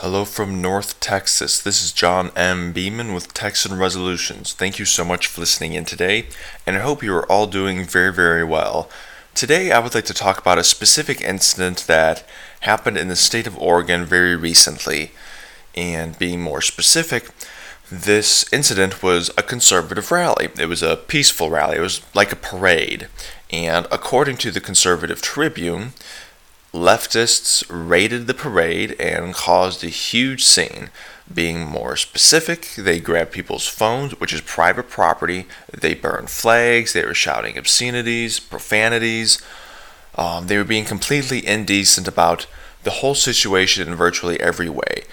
Hello from North Texas. This is John M. Beaman with Texan Resolutions. Thank you so much for listening in today, and I hope you are all doing very, very well. Today, I would like to talk about a specific incident that happened in the state of Oregon very recently. And being more specific, this incident was a conservative rally. It was a peaceful rally, it was like a parade. And according to the Conservative Tribune, leftists raided the parade and caused a huge scene. Being more specific, they grabbed people's phones, which is private property. They burned flags. They were shouting obscenities, profanities. Um, they were being completely indecent about the whole situation in virtually every way.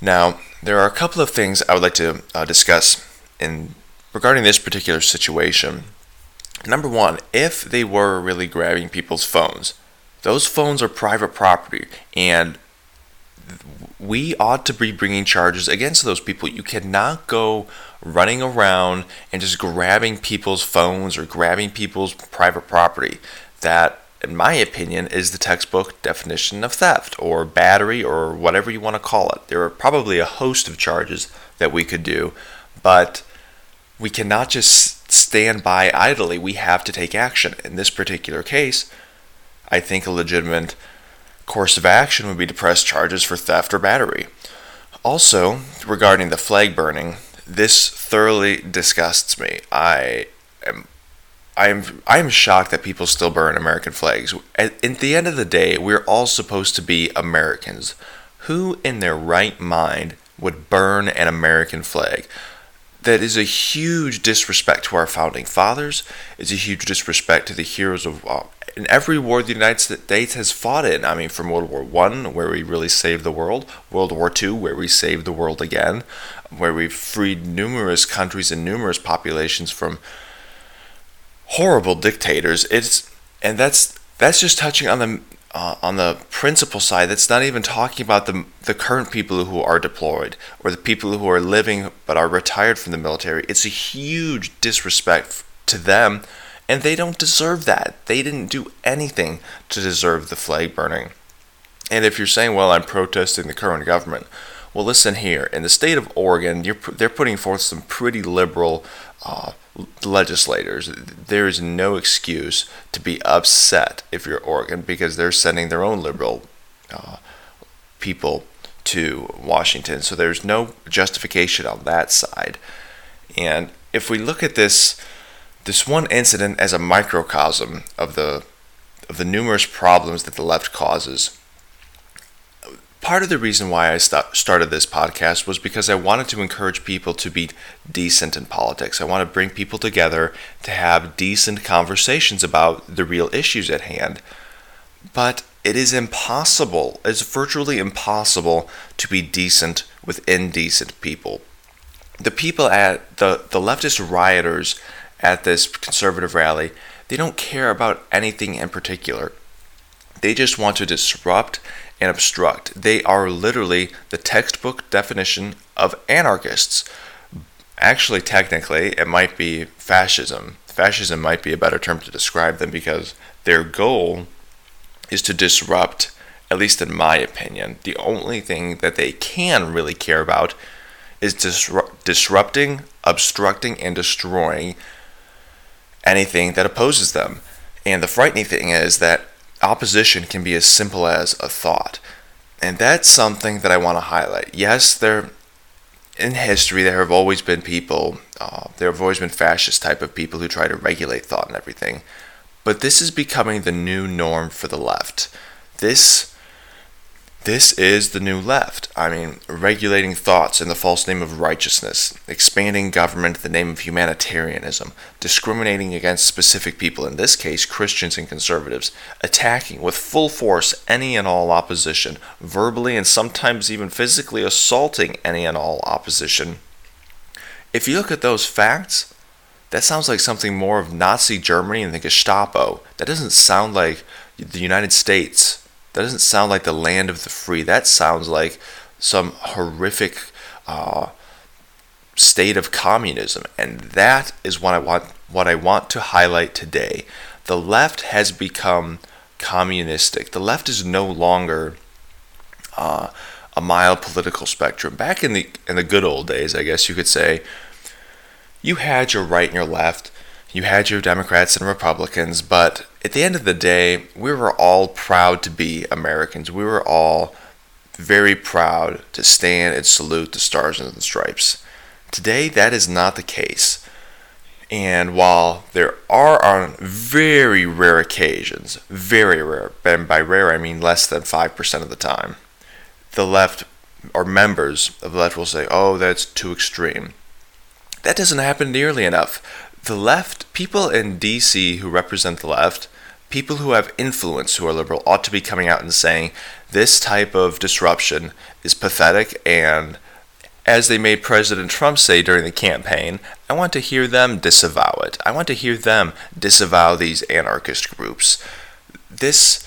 Now, there are a couple of things I would like to uh, discuss in regarding this particular situation. Number one, if they were really grabbing people's phones, those phones are private property, and we ought to be bringing charges against those people. You cannot go running around and just grabbing people's phones or grabbing people's private property. That, in my opinion, is the textbook definition of theft or battery or whatever you want to call it. There are probably a host of charges that we could do, but we cannot just stand by idly. We have to take action. In this particular case, I think a legitimate course of action would be to press charges for theft or battery. Also, regarding the flag burning, this thoroughly disgusts me. I am I am I am shocked that people still burn American flags. At, at the end of the day, we're all supposed to be Americans. Who in their right mind would burn an American flag? That is a huge disrespect to our founding fathers. It's a huge disrespect to the heroes of uh, in every war the United States has fought in. I mean, from World War One, where we really saved the world, World War Two, where we saved the world again, where we freed numerous countries and numerous populations from horrible dictators. It's and that's that's just touching on the uh, on the principal side. That's not even talking about the the current people who are deployed or the people who are living but are retired from the military. It's a huge disrespect to them and they don't deserve that. They didn't do anything to deserve the flag burning. And if you're saying, well, I'm protesting the current government, well, listen here. In the state of Oregon, they're putting forth some pretty liberal uh, legislators. There is no excuse to be upset if you're Oregon because they're sending their own liberal uh, people to Washington. So there's no justification on that side. And if we look at this this one incident as a microcosm of the of the numerous problems that the left causes. Part of the reason why I st- started this podcast was because I wanted to encourage people to be decent in politics. I want to bring people together to have decent conversations about the real issues at hand. But it is impossible, it's virtually impossible to be decent with indecent people. The people at the, the leftist rioters at this conservative rally, they don't care about anything in particular. They just want to disrupt and obstruct. They are literally the textbook definition of anarchists. Actually, technically, it might be fascism. Fascism might be a better term to describe them because their goal is to disrupt, at least in my opinion. The only thing that they can really care about is disru- disrupting, obstructing, and destroying anything that opposes them. And the frightening thing is that opposition can be as simple as a thought. And that's something that I want to highlight. Yes, there in history there have always been people, uh, there have always been fascist type of people who try to regulate thought and everything. But this is becoming the new norm for the left. This this is the new left. I mean, regulating thoughts in the false name of righteousness, expanding government in the name of humanitarianism, discriminating against specific people, in this case Christians and conservatives, attacking with full force any and all opposition, verbally and sometimes even physically assaulting any and all opposition. If you look at those facts, that sounds like something more of Nazi Germany and the Gestapo. That doesn't sound like the United States that doesn't sound like the land of the free. That sounds like some horrific uh, state of communism, and that is what I want. What I want to highlight today. The left has become communistic. The left is no longer uh, a mild political spectrum. Back in the in the good old days, I guess you could say, you had your right and your left, you had your Democrats and Republicans, but at the end of the day, we were all proud to be Americans. We were all very proud to stand and salute the stars and the stripes. Today, that is not the case. And while there are on very rare occasions, very rare, and by rare I mean less than 5% of the time, the left or members of the left will say, oh, that's too extreme. That doesn't happen nearly enough. The left, people in DC who represent the left, people who have influence who are liberal ought to be coming out and saying this type of disruption is pathetic and as they made President Trump say during the campaign, I want to hear them disavow it. I want to hear them disavow these anarchist groups. This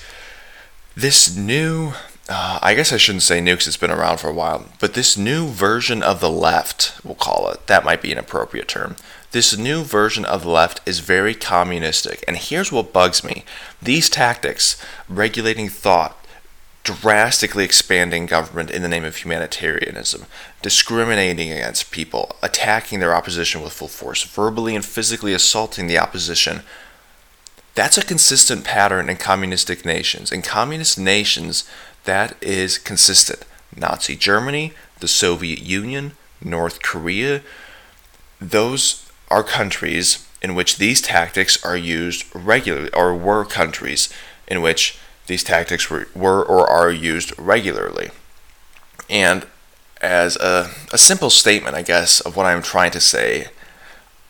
this new uh, I guess I shouldn't say new because it's been around for a while, but this new version of the left, we'll call it, that might be an appropriate term. This new version of the left is very communistic. And here's what bugs me these tactics, regulating thought, drastically expanding government in the name of humanitarianism, discriminating against people, attacking their opposition with full force, verbally and physically assaulting the opposition. That's a consistent pattern in communistic nations. In communist nations, that is consistent. Nazi Germany, the Soviet Union, North Korea, those are countries in which these tactics are used regularly, or were countries in which these tactics were, were or are used regularly. And as a, a simple statement, I guess, of what I'm trying to say,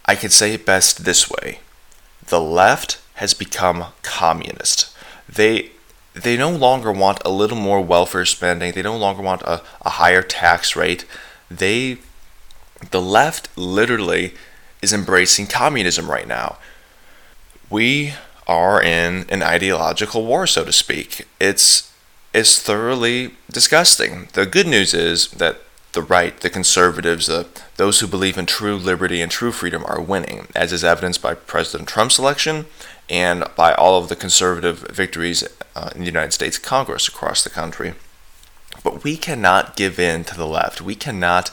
I could say it best this way the left has become communist. They they no longer want a little more welfare spending. They no longer want a, a higher tax rate. They, the left, literally is embracing communism right now. We are in an ideological war, so to speak. It's it's thoroughly disgusting. The good news is that the right, the conservatives, the, those who believe in true liberty and true freedom are winning, as is evidenced by President Trump's election and by all of the conservative victories uh, in the United States Congress across the country. But we cannot give in to the left. We cannot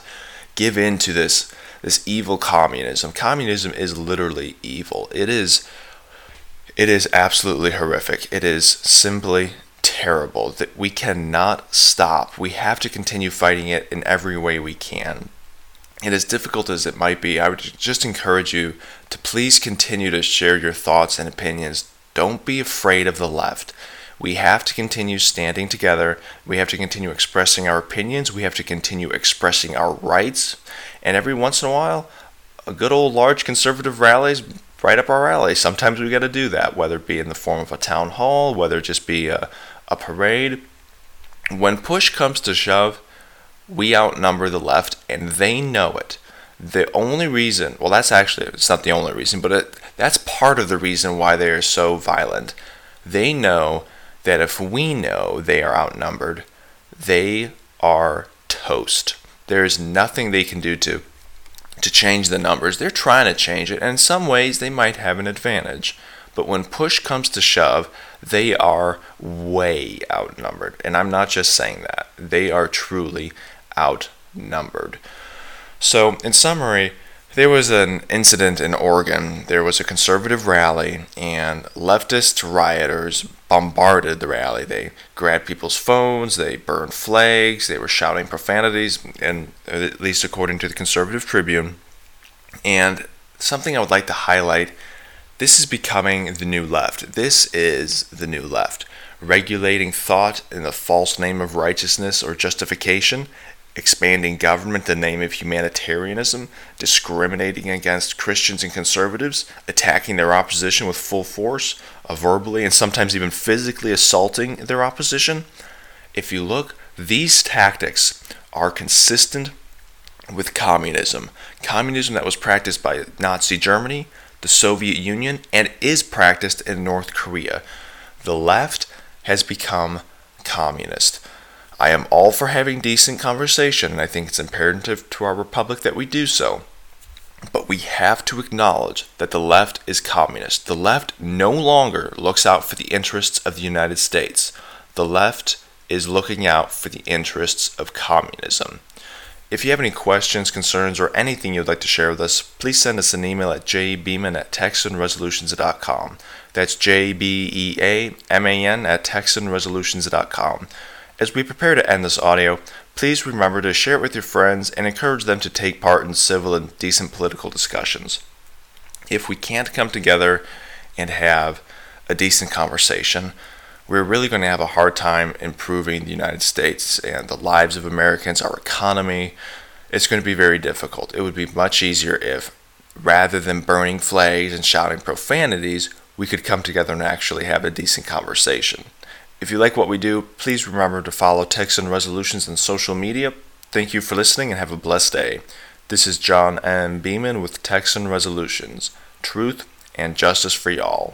give in to this this evil communism. Communism is literally evil. It is it is absolutely horrific. It is simply terrible that we cannot stop. We have to continue fighting it in every way we can. And as difficult as it might be, I would just encourage you to please continue to share your thoughts and opinions. Don't be afraid of the left. We have to continue standing together. We have to continue expressing our opinions. We have to continue expressing our rights. And every once in a while, a good old large conservative rallies right up our alley. Sometimes we got to do that, whether it be in the form of a town hall, whether it just be a, a parade. When push comes to shove, we outnumber the left, and they know it. The only reason, well, that's actually, it's not the only reason, but it, that's part of the reason why they are so violent. They know that if we know they are outnumbered, they are toast. There is nothing they can do to to change the numbers. They're trying to change it, and in some ways they might have an advantage. But when push comes to shove, they are way outnumbered. And I'm not just saying that. They are truly outnumbered. So, in summary, there was an incident in Oregon. There was a conservative rally, and leftist rioters bombarded the rally. They grabbed people's phones, they burned flags, they were shouting profanities, and at least according to the Conservative Tribune. And something I would like to highlight this is becoming the new left. This is the new left. Regulating thought in the false name of righteousness or justification expanding government the name of humanitarianism, discriminating against Christians and conservatives, attacking their opposition with full force, uh, verbally and sometimes even physically assaulting their opposition. If you look, these tactics are consistent with communism. Communism that was practiced by Nazi Germany, the Soviet Union, and is practiced in North Korea. The left has become communist. I am all for having decent conversation, and I think it's imperative to our republic that we do so. But we have to acknowledge that the left is communist. The left no longer looks out for the interests of the United States. The left is looking out for the interests of communism. If you have any questions, concerns, or anything you'd like to share with us, please send us an email at jbeaman at texanresolutions.com. That's J B E A M A N at texanresolutions.com. As we prepare to end this audio, please remember to share it with your friends and encourage them to take part in civil and decent political discussions. If we can't come together and have a decent conversation, we're really going to have a hard time improving the United States and the lives of Americans, our economy. It's going to be very difficult. It would be much easier if, rather than burning flags and shouting profanities, we could come together and actually have a decent conversation. If you like what we do, please remember to follow Texan Resolutions on social media. Thank you for listening and have a blessed day. This is John M. Beaman with Texan Resolutions Truth and Justice for Y'all.